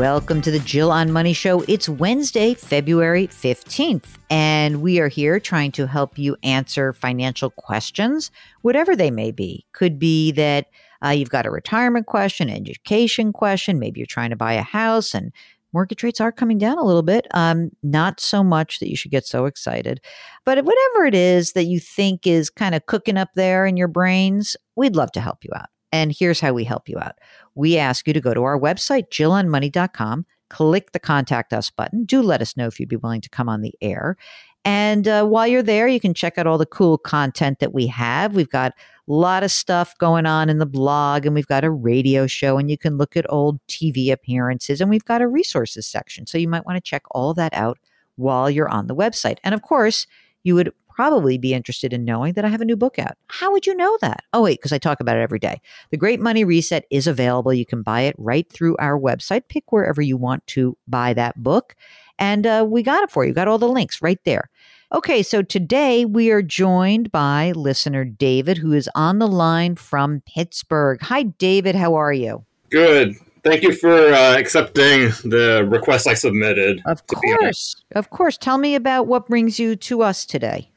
Welcome to the Jill on Money Show. It's Wednesday, February 15th, and we are here trying to help you answer financial questions, whatever they may be. Could be that uh, you've got a retirement question, education question, maybe you're trying to buy a house and mortgage rates are coming down a little bit. Um, not so much that you should get so excited, but whatever it is that you think is kind of cooking up there in your brains, we'd love to help you out. And here's how we help you out. We ask you to go to our website, jillonmoney.com, click the contact us button. Do let us know if you'd be willing to come on the air. And uh, while you're there, you can check out all the cool content that we have. We've got a lot of stuff going on in the blog, and we've got a radio show, and you can look at old TV appearances, and we've got a resources section. So you might want to check all that out while you're on the website. And of course, you would probably be interested in knowing that I have a new book out. How would you know that? Oh, wait, because I talk about it every day. The Great Money Reset is available. You can buy it right through our website. Pick wherever you want to buy that book. And uh, we got it for you. Got all the links right there. Okay, so today we are joined by listener David, who is on the line from Pittsburgh. Hi, David. How are you? Good. Thank you for uh, accepting the request I submitted. Of course. Of course. Tell me about what brings you to us today.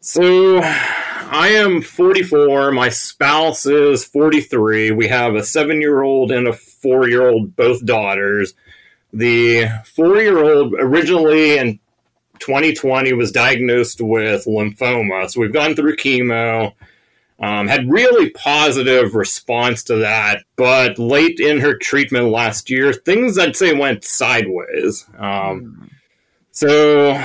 So, I am 44. My spouse is 43. We have a seven year old and a four year old, both daughters. The four year old originally in 2020 was diagnosed with lymphoma. So we've gone through chemo, um, had really positive response to that. But late in her treatment last year, things I'd say went sideways. Um, so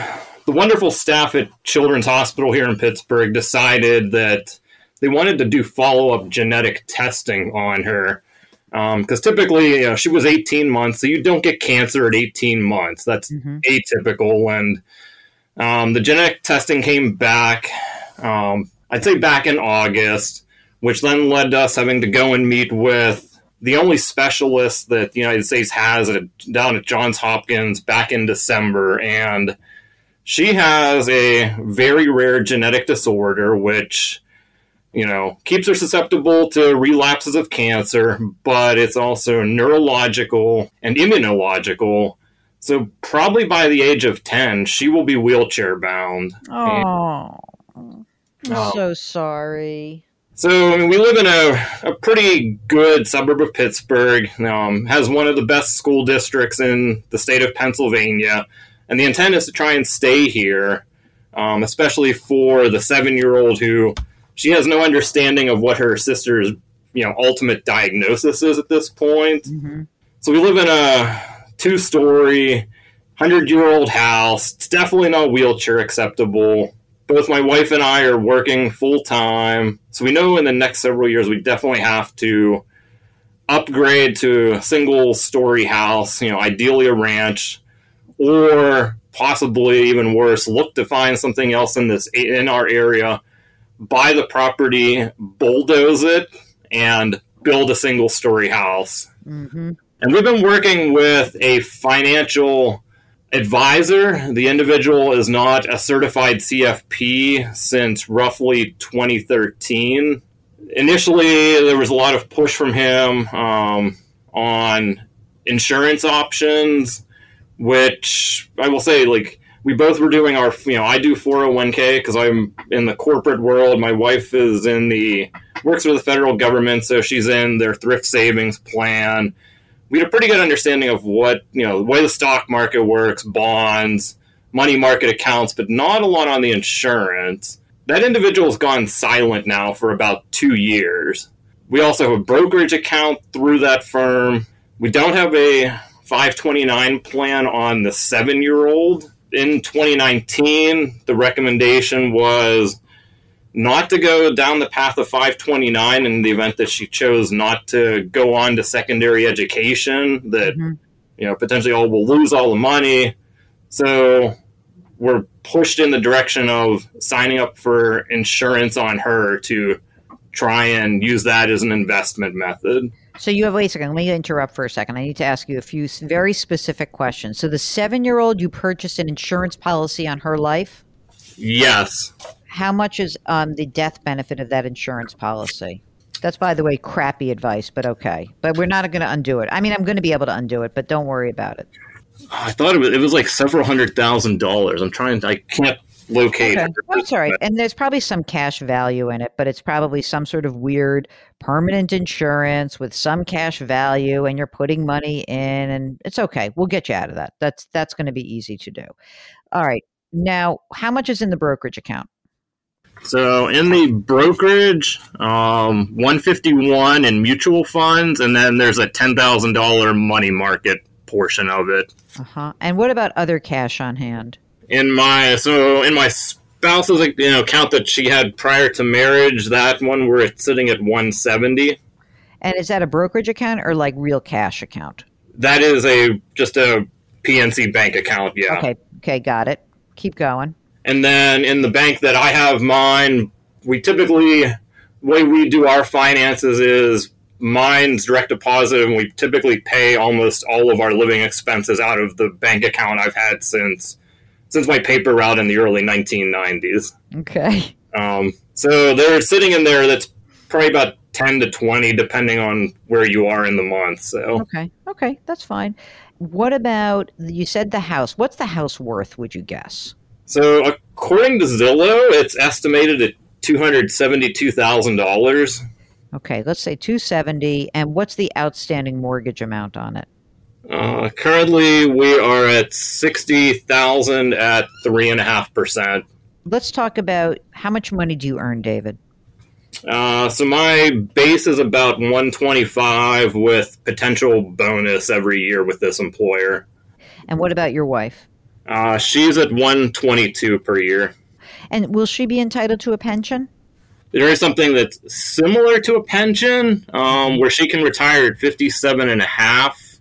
the wonderful staff at Children's Hospital here in Pittsburgh decided that they wanted to do follow up genetic testing on her. Because um, typically, you know, she was 18 months, so you don't get cancer at 18 months. That's mm-hmm. atypical. And um, the genetic testing came back, um, I'd say back in August, which then led to us having to go and meet with the only specialist that the United States has at, down at Johns Hopkins back in December. And she has a very rare genetic disorder, which you know, keeps her susceptible to relapses of cancer, but it's also neurological and immunological. So probably by the age of 10, she will be wheelchair bound. Oh, I'm um, so sorry. So I mean, we live in a, a pretty good suburb of Pittsburgh. Um, has one of the best school districts in the state of Pennsylvania, and the intent is to try and stay here, um, especially for the seven-year-old who she has no understanding of what her sister's you know ultimate diagnosis is at this point. Mm-hmm. So we live in a two-story, hundred-year-old house. It's definitely not wheelchair acceptable. Both my wife and I are working full time, so we know in the next several years we definitely have to upgrade to a single-story house. You know, ideally a ranch, or possibly even worse, look to find something else in this in our area buy the property, bulldoze it, and build a single story house. Mm-hmm. And we've been working with a financial advisor. The individual is not a certified CFP since roughly 2013. Initially, there was a lot of push from him um, on insurance options, which I will say, like, we both were doing our, you know, I do 401k because I'm in the corporate world. My wife is in the, works for the federal government, so she's in their thrift savings plan. We had a pretty good understanding of what, you know, the way the stock market works, bonds, money market accounts, but not a lot on the insurance. That individual's gone silent now for about two years. We also have a brokerage account through that firm. We don't have a 529 plan on the seven year old in 2019, the recommendation was not to go down the path of 529 in the event that she chose not to go on to secondary education, that, mm-hmm. you know, potentially all will lose all the money. So we're pushed in the direction of signing up for insurance on her to try and use that as an investment method. So you have wait a second. Let me interrupt for a second. I need to ask you a few very specific questions. So the seven-year-old, you purchased an insurance policy on her life. Yes. How much is um, the death benefit of that insurance policy? That's, by the way, crappy advice, but okay. But we're not going to undo it. I mean, I'm going to be able to undo it, but don't worry about it. I thought it was, it was like several hundred thousand dollars. I'm trying. I can't locate. Okay. That's all right. And there's probably some cash value in it, but it's probably some sort of weird permanent insurance with some cash value and you're putting money in and it's okay. We'll get you out of that. That's that's going to be easy to do. All right. Now, how much is in the brokerage account? So in the brokerage, um, 151 in mutual funds, and then there's a $10,000 money market portion of it. Uh-huh. And what about other cash on hand? In my so in my spouse's you know account that she had prior to marriage, that one we're sitting at 170. And is that a brokerage account or like real cash account? That is a just a PNC bank account. Yeah. Okay. Okay. Got it. Keep going. And then in the bank that I have mine, we typically way we do our finances is mine's direct deposit, and we typically pay almost all of our living expenses out of the bank account I've had since since my paper route in the early 1990s. Okay. Um, so they're sitting in there. That's probably about 10 to 20, depending on where you are in the month. So okay, okay, that's fine. What about you said the house? What's the house worth? Would you guess? So according to Zillow, it's estimated at two hundred seventy-two thousand dollars. Okay, let's say two seventy. And what's the outstanding mortgage amount on it? Uh, currently, we are at sixty thousand at three and a half percent. Let's talk about how much money do you earn, David? Uh, so my base is about one twenty five with potential bonus every year with this employer. And what about your wife? Uh, she's at one twenty two per year. And will she be entitled to a pension? There is something that's similar to a pension, um, where she can retire at 57 and a half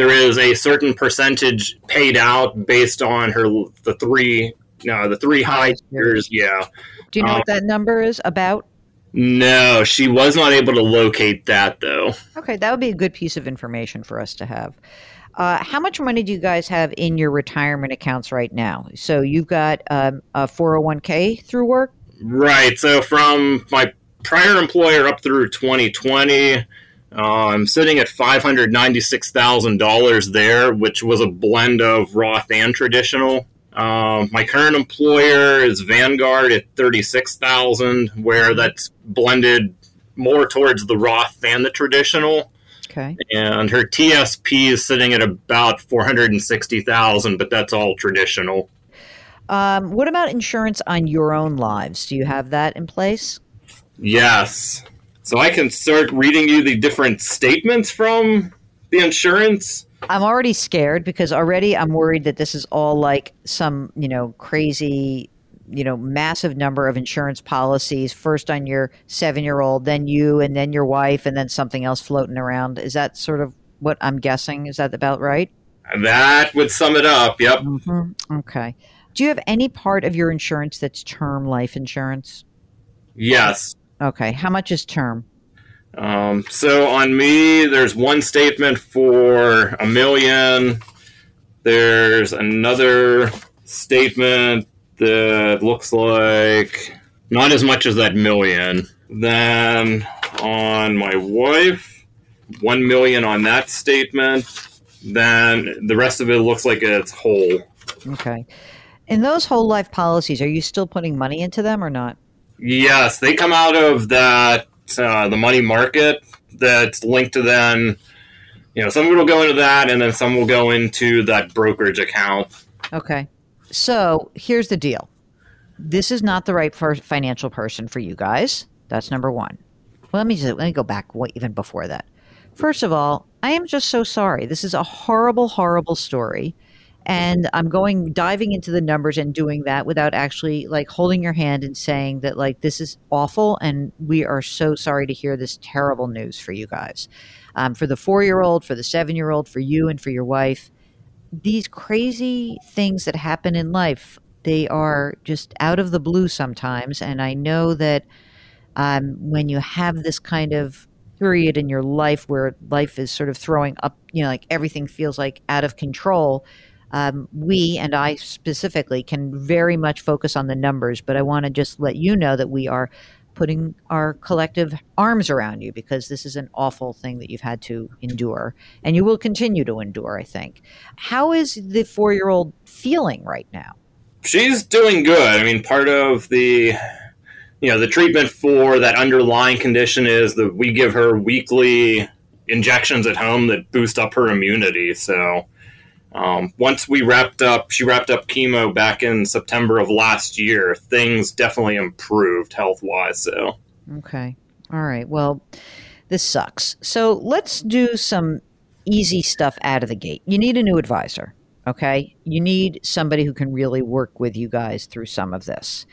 there is a certain percentage paid out based on her the three no the three high tiers. Yeah. Do you know um, what that number is about? No, she was not able to locate that though. Okay, that would be a good piece of information for us to have. Uh, how much money do you guys have in your retirement accounts right now? So you've got um, a 401k through work? Right. So from my prior employer up through 2020, uh, I'm sitting at $596,000 there, which was a blend of Roth and traditional. Uh, my current employer is Vanguard at 36,000, where that's blended more towards the Roth than the traditional. Okay. And her TSP is sitting at about 460,000, but that's all traditional. Um, what about insurance on your own lives? Do you have that in place? Yes. So I can start reading you the different statements from the insurance. I'm already scared because already I'm worried that this is all like some, you know, crazy, you know, massive number of insurance policies, first on your seven year old, then you, and then your wife, and then something else floating around. Is that sort of what I'm guessing? Is that about right? That would sum it up. Yep. Mm-hmm. Okay. Do you have any part of your insurance that's term life insurance? Yes. Okay. How much is term? Um, so on me, there's one statement for a million. There's another statement that looks like not as much as that million. Then on my wife, one million on that statement. Then the rest of it looks like it's whole. Okay. In those whole life policies, are you still putting money into them or not? Yes, they come out of that uh, the money market that's linked to then. You know, some will go into that, and then some will go into that brokerage account. Okay. So here's the deal. This is not the right financial person for you guys. That's number one. Well, let me just, let me go back even before that. First of all, I am just so sorry. This is a horrible, horrible story and i'm going diving into the numbers and doing that without actually like holding your hand and saying that like this is awful and we are so sorry to hear this terrible news for you guys. Um, for the four year old for the seven year old for you and for your wife these crazy things that happen in life they are just out of the blue sometimes. And i know that um, when you have this kind of period in your life where life is sort of throwing up you know like everything feels like out of control um, we and I specifically can very much focus on the numbers, but I want to just let you know that we are putting our collective arms around you because this is an awful thing that you've had to endure and you will continue to endure, I think. How is the four year old feeling right now? She's doing good. I mean, part of the you know the treatment for that underlying condition is that we give her weekly injections at home that boost up her immunity so um, once we wrapped up, she wrapped up chemo back in September of last year. Things definitely improved health wise. So, okay. All right. Well, this sucks. So let's do some easy stuff out of the gate. You need a new advisor. Okay. You need somebody who can really work with you guys through some of this.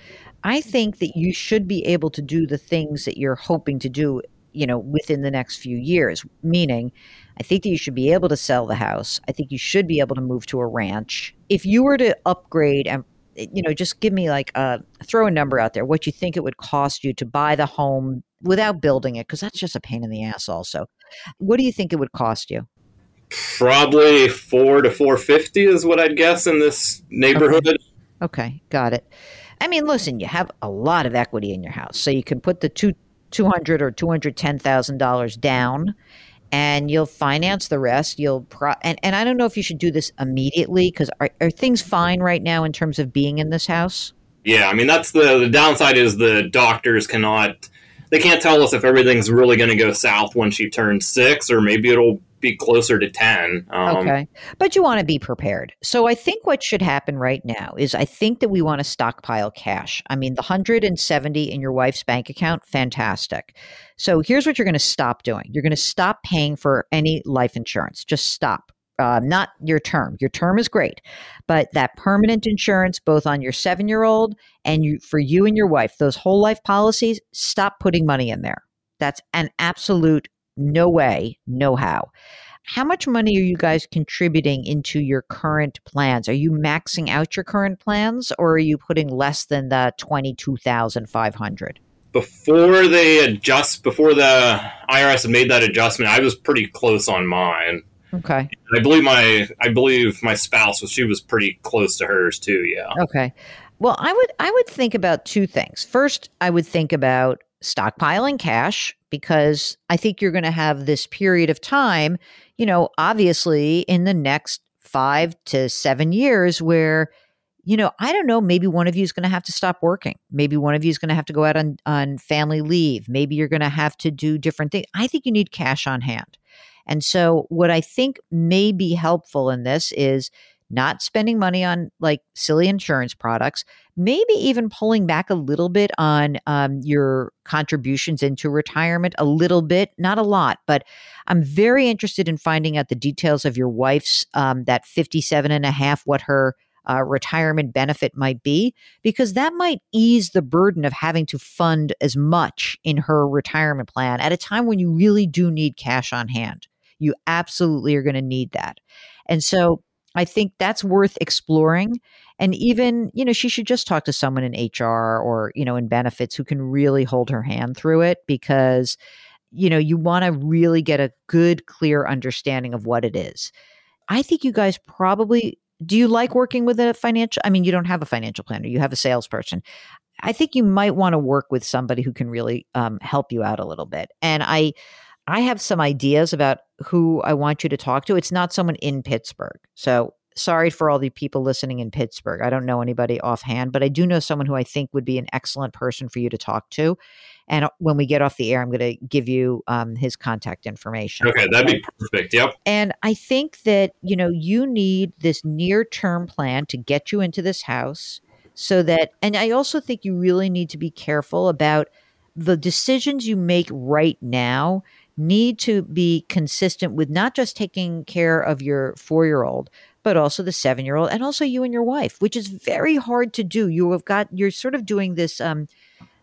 I think that you should be able to do the things that you're hoping to do, you know, within the next few years, meaning I think that you should be able to sell the house. I think you should be able to move to a ranch. If you were to upgrade and you know, just give me like a throw a number out there what you think it would cost you to buy the home without building it because that's just a pain in the ass also. What do you think it would cost you? Probably 4 to 450 is what I'd guess in this neighborhood. Okay, okay got it. I mean, listen, you have a lot of equity in your house. So you can put the two 200 or $210,000 down and you'll finance the rest. You'll pro- and and I don't know if you should do this immediately because are, are things fine right now in terms of being in this house? Yeah, I mean that's the the downside is the doctors cannot they can't tell us if everything's really going to go south when she turns six, or maybe it'll be closer to 10. Um, okay. But you want to be prepared. So I think what should happen right now is I think that we want to stockpile cash. I mean, the 170 in your wife's bank account, fantastic. So here's what you're going to stop doing you're going to stop paying for any life insurance. Just stop. Uh, not your term. Your term is great, but that permanent insurance, both on your seven year old and you, for you and your wife, those whole life policies, stop putting money in there. That's an absolute no way, no how. How much money are you guys contributing into your current plans? Are you maxing out your current plans or are you putting less than the 22,500? Before they adjust, before the IRS made that adjustment, I was pretty close on mine. Okay. And I believe my I believe my spouse was she was pretty close to hers too, yeah. Okay. Well, I would I would think about two things. First, I would think about stockpiling cash because I think you're going to have this period of time, you know, obviously in the next five to seven years where, you know, I don't know, maybe one of you is going to have to stop working. Maybe one of you is going to have to go out on, on family leave. Maybe you're going to have to do different things. I think you need cash on hand. And so, what I think may be helpful in this is not spending money on like silly insurance products, maybe even pulling back a little bit on um, your contributions into retirement, a little bit, not a lot. But I'm very interested in finding out the details of your wife's um, that 57 and a half, what her uh, retirement benefit might be, because that might ease the burden of having to fund as much in her retirement plan at a time when you really do need cash on hand. You absolutely are going to need that. And so I think that's worth exploring. And even, you know, she should just talk to someone in HR or, you know, in benefits who can really hold her hand through it because you know, you want to really get a good, clear understanding of what it is. I think you guys probably do you like working with a financial I mean, you don't have a financial planner, you have a salesperson. I think you might want to work with somebody who can really um, help you out a little bit. And I I have some ideas about who I want you to talk to. It's not someone in Pittsburgh. So sorry for all the people listening in Pittsburgh. I don't know anybody offhand, but I do know someone who I think would be an excellent person for you to talk to. And uh, when we get off the air, I'm going to give you um, his contact information. Okay, that'd be perfect. Yep. And I think that, you know, you need this near term plan to get you into this house so that, and I also think you really need to be careful about the decisions you make right now need to be consistent with not just taking care of your four year old, but also the seven year old and also you and your wife, which is very hard to do. You have got, you're sort of doing this, um,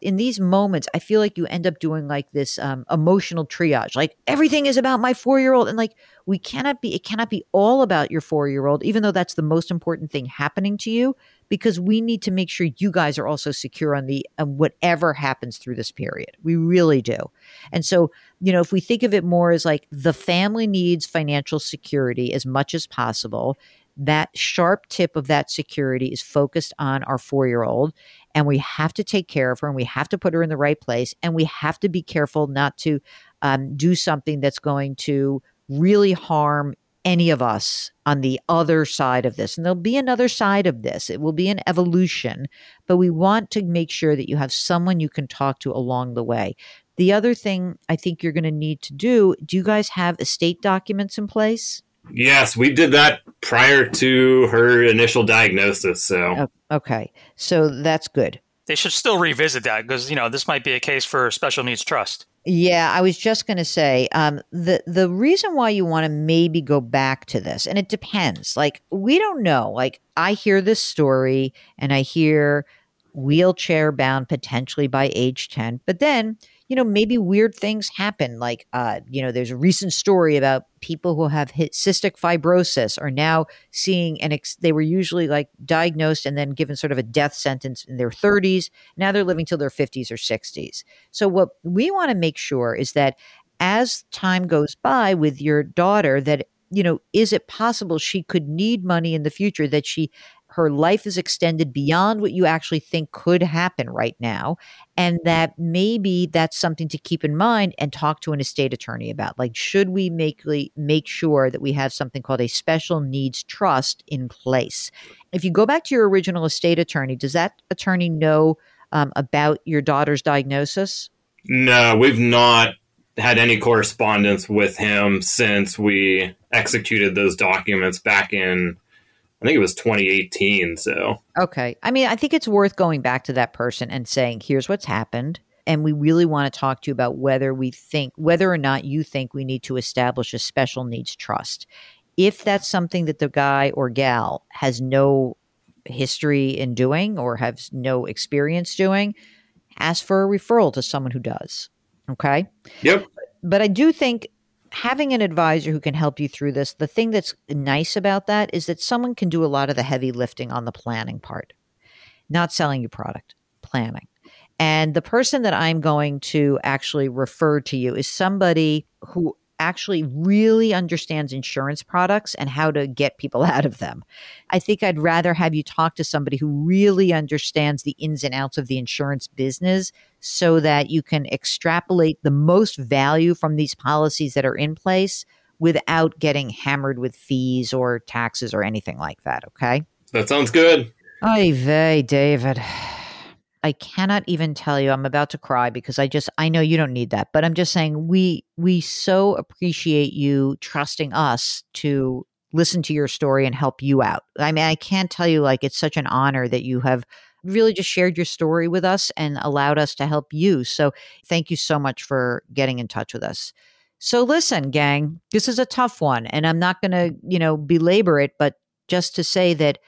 in these moments, I feel like you end up doing like this um, emotional triage. Like everything is about my four year old, and like we cannot be. It cannot be all about your four year old, even though that's the most important thing happening to you. Because we need to make sure you guys are also secure on the um, whatever happens through this period. We really do. And so, you know, if we think of it more as like the family needs financial security as much as possible, that sharp tip of that security is focused on our four year old and we have to take care of her and we have to put her in the right place and we have to be careful not to um, do something that's going to really harm any of us on the other side of this. And there'll be another side of this. It will be an evolution, but we want to make sure that you have someone you can talk to along the way. The other thing I think you're going to need to do do you guys have estate documents in place? Yes, we did that prior to her initial diagnosis. So, oh, okay. So that's good. They should still revisit that because, you know, this might be a case for special needs trust. Yeah, I was just going to say um, the the reason why you want to maybe go back to this, and it depends. Like we don't know. Like I hear this story, and I hear wheelchair bound potentially by age ten, but then you know, maybe weird things happen. Like, uh, you know, there's a recent story about people who have cystic fibrosis are now seeing an ex- they were usually like diagnosed and then given sort of a death sentence in their 30s. Now they're living till their 50s or 60s. So what we want to make sure is that as time goes by with your daughter that you know, is it possible she could need money in the future that she her life is extended beyond what you actually think could happen right now and that maybe that's something to keep in mind and talk to an estate attorney about. Like should we make make sure that we have something called a special needs trust in place? If you go back to your original estate attorney does that attorney know um, about your daughter's diagnosis? No we've not had any correspondence with him since we executed those documents back in I think it was 2018. So, okay. I mean, I think it's worth going back to that person and saying, here's what's happened. And we really want to talk to you about whether we think, whether or not you think we need to establish a special needs trust. If that's something that the guy or gal has no history in doing or has no experience doing, ask for a referral to someone who does. Okay. Yep. But I do think having an advisor who can help you through this, the thing that's nice about that is that someone can do a lot of the heavy lifting on the planning part, not selling you product, planning. And the person that I'm going to actually refer to you is somebody who actually really understands insurance products and how to get people out of them. I think I'd rather have you talk to somebody who really understands the ins and outs of the insurance business so that you can extrapolate the most value from these policies that are in place without getting hammered with fees or taxes or anything like that. Okay. That sounds good. Ay vey, David. I cannot even tell you. I'm about to cry because I just I know you don't need that, but I'm just saying we we so appreciate you trusting us to listen to your story and help you out. I mean, I can't tell you like it's such an honor that you have really just shared your story with us and allowed us to help you. So, thank you so much for getting in touch with us. So, listen, gang, this is a tough one and I'm not going to, you know, belabor it, but just to say that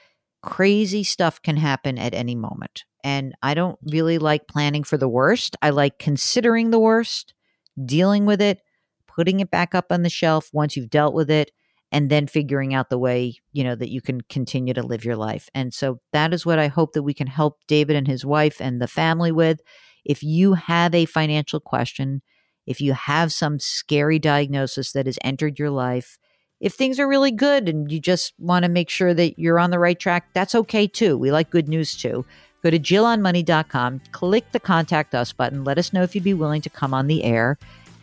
crazy stuff can happen at any moment. And I don't really like planning for the worst. I like considering the worst, dealing with it, putting it back up on the shelf once you've dealt with it, and then figuring out the way, you know, that you can continue to live your life. And so that is what I hope that we can help David and his wife and the family with. If you have a financial question, if you have some scary diagnosis that has entered your life, if things are really good and you just want to make sure that you're on the right track, that's okay too. We like good news too. Go to JillOnMoney.com, click the contact us button, let us know if you'd be willing to come on the air.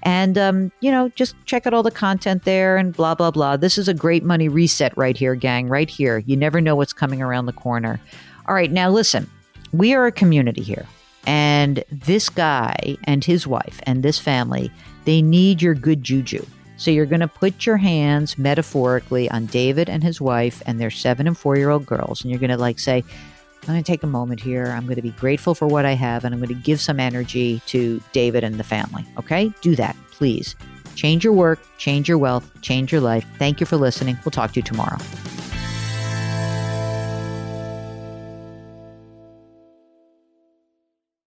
And, um, you know, just check out all the content there and blah, blah, blah. This is a great money reset right here, gang, right here. You never know what's coming around the corner. All right, now listen, we are a community here. And this guy and his wife and this family, they need your good juju. So you're going to put your hands metaphorically on David and his wife and their seven and four year old girls. And you're going to like say, I'm going to take a moment here. I'm going to be grateful for what I have and I'm going to give some energy to David and the family. Okay? Do that, please. Change your work, change your wealth, change your life. Thank you for listening. We'll talk to you tomorrow.